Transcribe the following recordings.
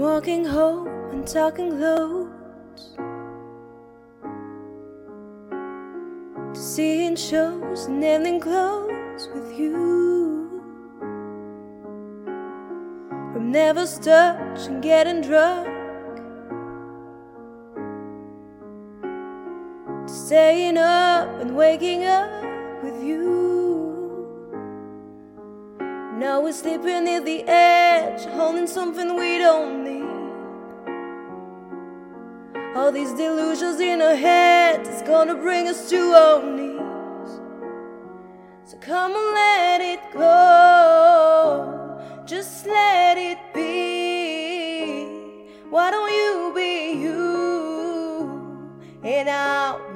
walking home and talking close to seeing shows and ending close with you. From never touch and getting drunk. To staying up and waking up We're sleeping near the edge, holding something we don't need. All these delusions in our heads is gonna bring us to our knees. So come and let it go, just let it be. Why don't you be you and I'll?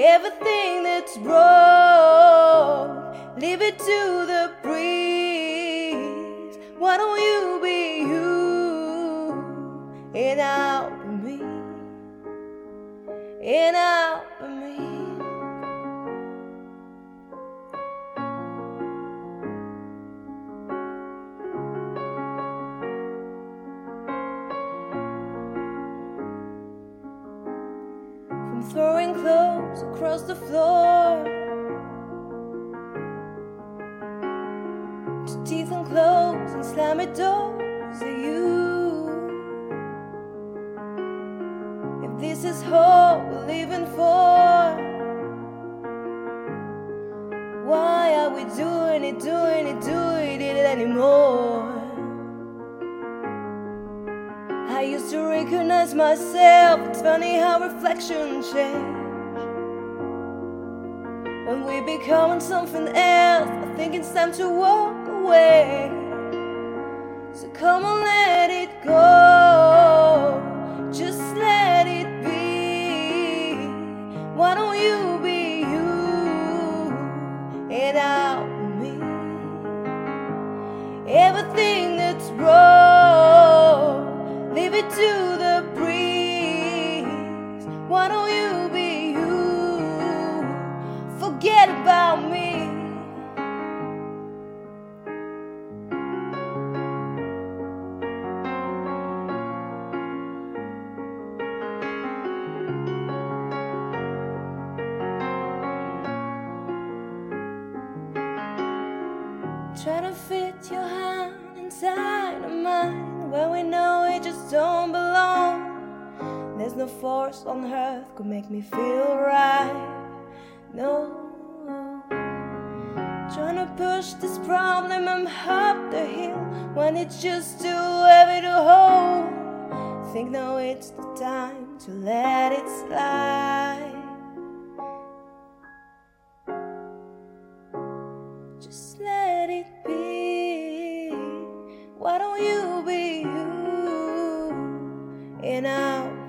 Everything that's broke, leave it to the breeze. Why don't you be you and I'll be me? And I'll be me. Throwing clothes across the floor to teeth and clothes and slimy doors are you. If this is all we're living for, why are we doing it, doing it, doing it anymore? I used to recognize myself. It's funny how reflections change. When we become something else, I think it's time to walk away. So come on, let it go. Forget about me. Try to fit your hand inside of mine where we know it just don't belong. There's no force on earth could make me feel right. Trying to push this problem up the hill when it's just too heavy to hold. Think now it's the time to let it slide. Just let it be. Why don't you be you? And I'll